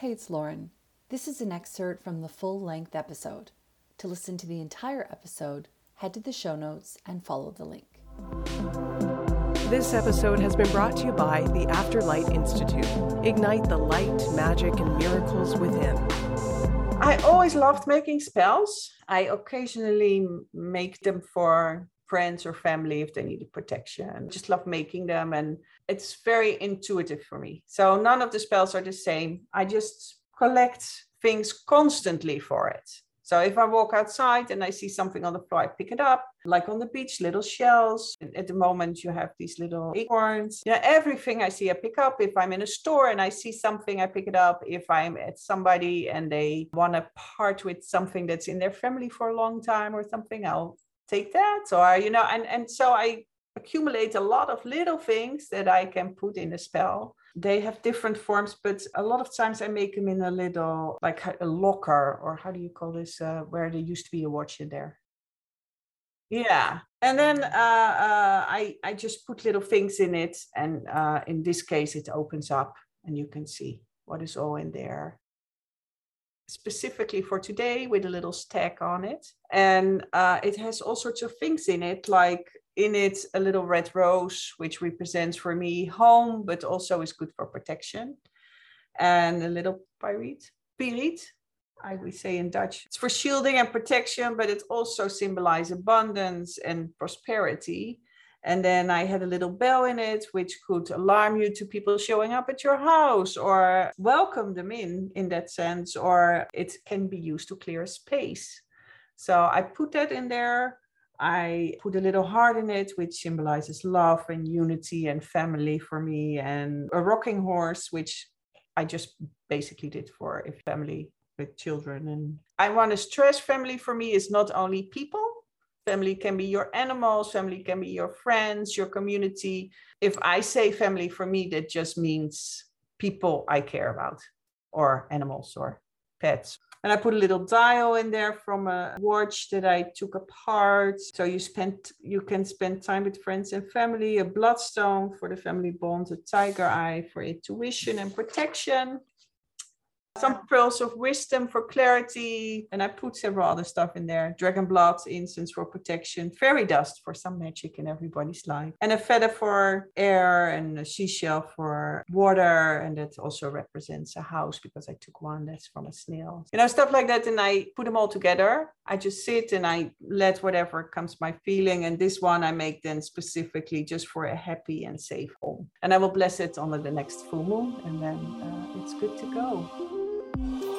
Hey, it's Lauren. This is an excerpt from the full length episode. To listen to the entire episode, head to the show notes and follow the link. This episode has been brought to you by the Afterlight Institute. Ignite the light, magic, and miracles within. I always loved making spells. I occasionally make them for friends or family if they needed protection. Just love making them and it's very intuitive for me. So none of the spells are the same. I just collect things constantly for it. So if I walk outside and I see something on the floor, I pick it up. Like on the beach, little shells. At the moment, you have these little acorns. Yeah, everything I see, I pick up. If I'm in a store and I see something, I pick it up. If I'm at somebody and they want to part with something that's in their family for a long time or something, I'll take that. Or, you know, and, and so I accumulate a lot of little things that I can put in a spell. They have different forms, but a lot of times I make them in a little, like a locker, or how do you call this, uh, where there used to be a watch in there. Yeah, and then uh, uh, I I just put little things in it, and uh, in this case, it opens up, and you can see what is all in there specifically for today with a little stack on it. And uh, it has all sorts of things in it, like in it a little red rose, which represents for me home, but also is good for protection. And a little pyrite, pirate, I would say in Dutch. It's for shielding and protection, but it also symbolizes abundance and prosperity. And then I had a little bell in it, which could alarm you to people showing up at your house or welcome them in, in that sense, or it can be used to clear space. So I put that in there. I put a little heart in it, which symbolizes love and unity and family for me, and a rocking horse, which I just basically did for a family with children. And I want to stress family for me is not only people, family can be your animals, family can be your friends, your community. If I say family for me, that just means people I care about, or animals or pets. And I put a little dial in there from a watch that I took apart. So you spent you can spend time with friends and family, a bloodstone for the family bond, a tiger eye for intuition and protection, some pearls of wisdom for clarity, and I put several other stuff in there. Dragon blood, incense for protection, fairy dust for some magic in everybody's life, and a feather for air, and a seashell for water, and that also represents a house because I took one that's from a snail. You know, stuff like that, and I put them all together. I just sit and I let whatever comes my feeling, and this one I make then specifically just for a happy and safe home, and I will bless it under the next full moon, and then uh, it's good to go. Bye.